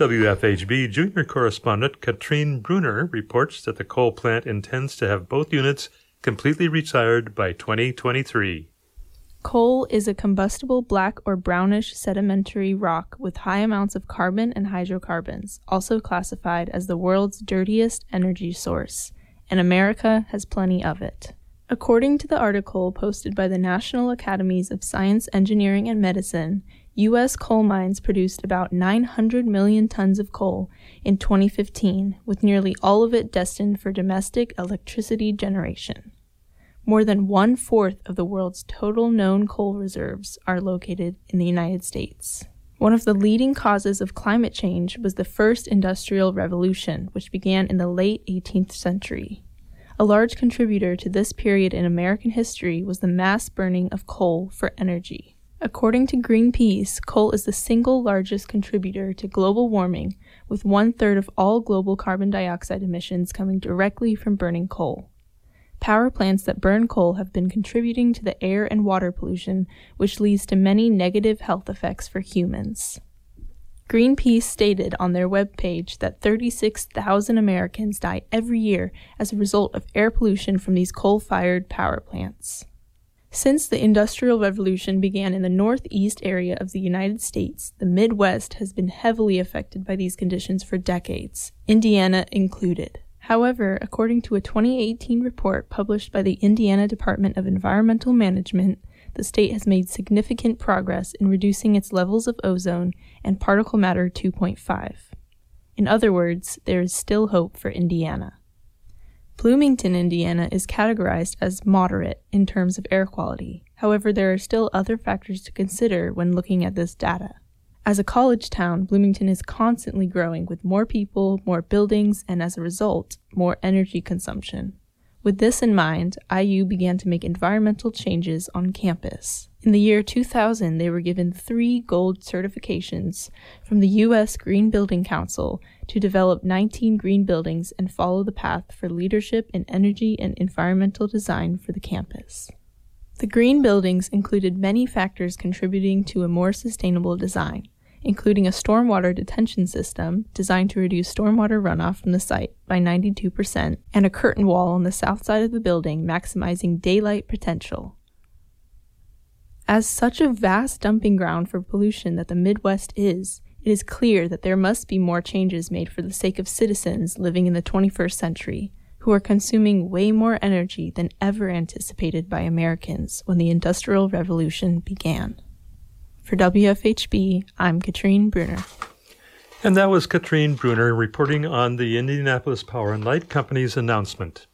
WFHB junior correspondent Katrine Bruner reports that the coal plant intends to have both units completely retired by 2023. Coal is a combustible black or brownish sedimentary rock with high amounts of carbon and hydrocarbons, also classified as the world's dirtiest energy source, and America has plenty of it. According to the article posted by the National Academies of Science, Engineering, and Medicine, U.S. coal mines produced about 900 million tons of coal in 2015, with nearly all of it destined for domestic electricity generation. More than one fourth of the world's total known coal reserves are located in the United States. One of the leading causes of climate change was the first industrial revolution, which began in the late 18th century. A large contributor to this period in American history was the mass burning of coal for energy. According to Greenpeace, coal is the single largest contributor to global warming, with one third of all global carbon dioxide emissions coming directly from burning coal. Power plants that burn coal have been contributing to the air and water pollution, which leads to many negative health effects for humans. Greenpeace stated on their webpage that 36,000 Americans die every year as a result of air pollution from these coal fired power plants. Since the Industrial Revolution began in the northeast area of the United States, the Midwest has been heavily affected by these conditions for decades, Indiana included. However, according to a 2018 report published by the Indiana Department of Environmental Management, the state has made significant progress in reducing its levels of ozone and particle matter 2.5. In other words, there is still hope for Indiana. Bloomington, Indiana is categorized as moderate in terms of air quality. However, there are still other factors to consider when looking at this data. As a college town, Bloomington is constantly growing with more people, more buildings, and as a result, more energy consumption. With this in mind, IU began to make environmental changes on campus. In the year 2000, they were given three gold certifications from the U.S. Green Building Council to develop 19 green buildings and follow the path for leadership in energy and environmental design for the campus. The green buildings included many factors contributing to a more sustainable design including a stormwater detention system designed to reduce stormwater runoff from the site by 92%, and a curtain wall on the south side of the building maximizing daylight potential. As such a vast dumping ground for pollution that the Midwest is, it is clear that there must be more changes made for the sake of citizens living in the 21st century, who are consuming way more energy than ever anticipated by Americans when the Industrial Revolution began. For WFHB, I'm Katrine Bruner. And that was Katrine Bruner reporting on the Indianapolis Power and Light Company's announcement.